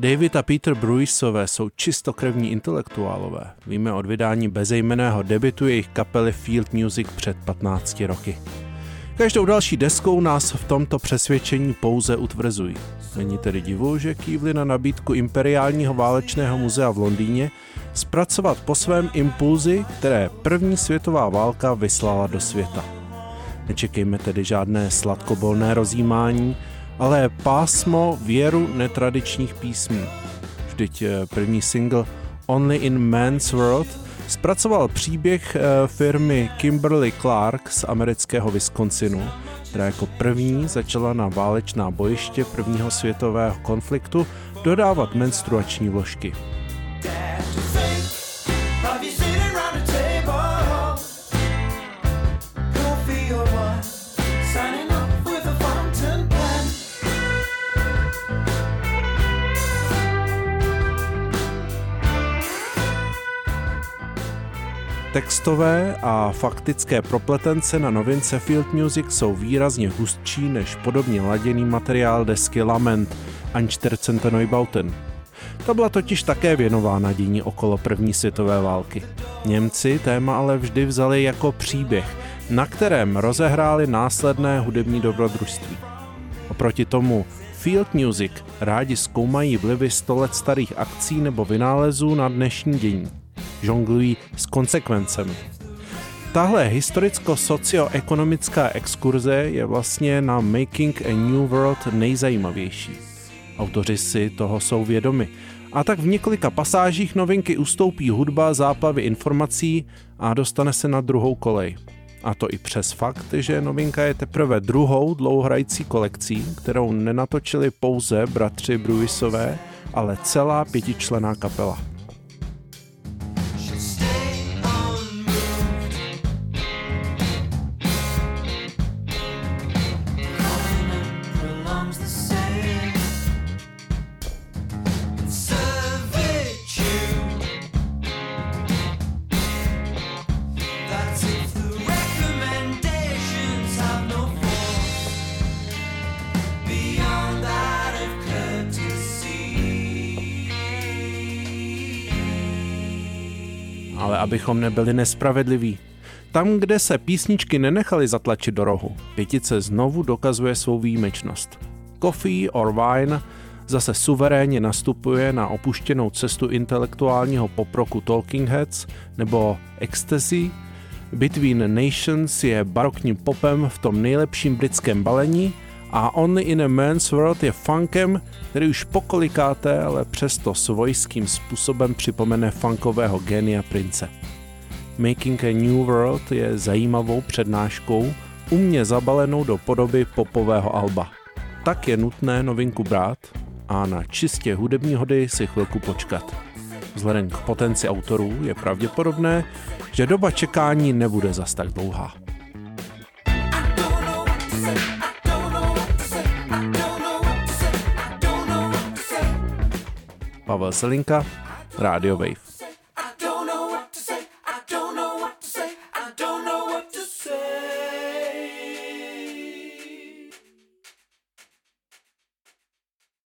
David a Peter Bruisové jsou čistokrevní intelektuálové. Víme od vydání bezejmeného debitu jejich kapely Field Music před 15 roky. Každou další deskou nás v tomto přesvědčení pouze utvrzují. Není tedy divu, že kývli na nabídku Imperiálního válečného muzea v Londýně zpracovat po svém impulzy, které první světová válka vyslala do světa. Nečekejme tedy žádné sladkobolné rozjímání, ale pásmo věru netradičních písmů. Vždyť eh, první single Only in Man's World zpracoval příběh eh, firmy Kimberly Clark z amerického Wisconsinu, která jako první začala na válečná bojiště prvního světového konfliktu dodávat menstruační vložky. Textové a faktické propletence na novince Field Music jsou výrazně hustší než podobně laděný materiál desky Lament Anstercente Neubauten. Ta byla totiž také věnována dění okolo první světové války. Němci téma ale vždy vzali jako příběh, na kterém rozehráli následné hudební dobrodružství. Oproti tomu Field Music rádi zkoumají vlivy 100 let starých akcí nebo vynálezů na dnešní dění žonglují s konsekvencemi. Tahle historicko-socioekonomická exkurze je vlastně na Making a New World nejzajímavější. Autoři si toho jsou vědomi. A tak v několika pasážích novinky ustoupí hudba záplavy informací a dostane se na druhou kolej. A to i přes fakt, že novinka je teprve druhou dlouhohrající kolekcí, kterou nenatočili pouze bratři Bruisové, ale celá pětičlená kapela. Ale abychom nebyli nespravedliví. Tam, kde se písničky nenechaly zatlačit do rohu, pětice znovu dokazuje svou výjimečnost. Coffee or Wine zase suverénně nastupuje na opuštěnou cestu intelektuálního poproku Talking Heads nebo Ecstasy. Between Nations je barokním popem v tom nejlepším britském balení a Only in a Man's World je funkem, který už pokolikáté, ale přesto svojským způsobem připomene funkového genia prince. Making a New World je zajímavou přednáškou, umně zabalenou do podoby popového alba. Tak je nutné novinku brát a na čistě hudební hody si chvilku počkat. Vzhledem k potenci autorů je pravděpodobné, že doba čekání nebude zas tak dlouhá. Pavel Selinka, Radio Wave.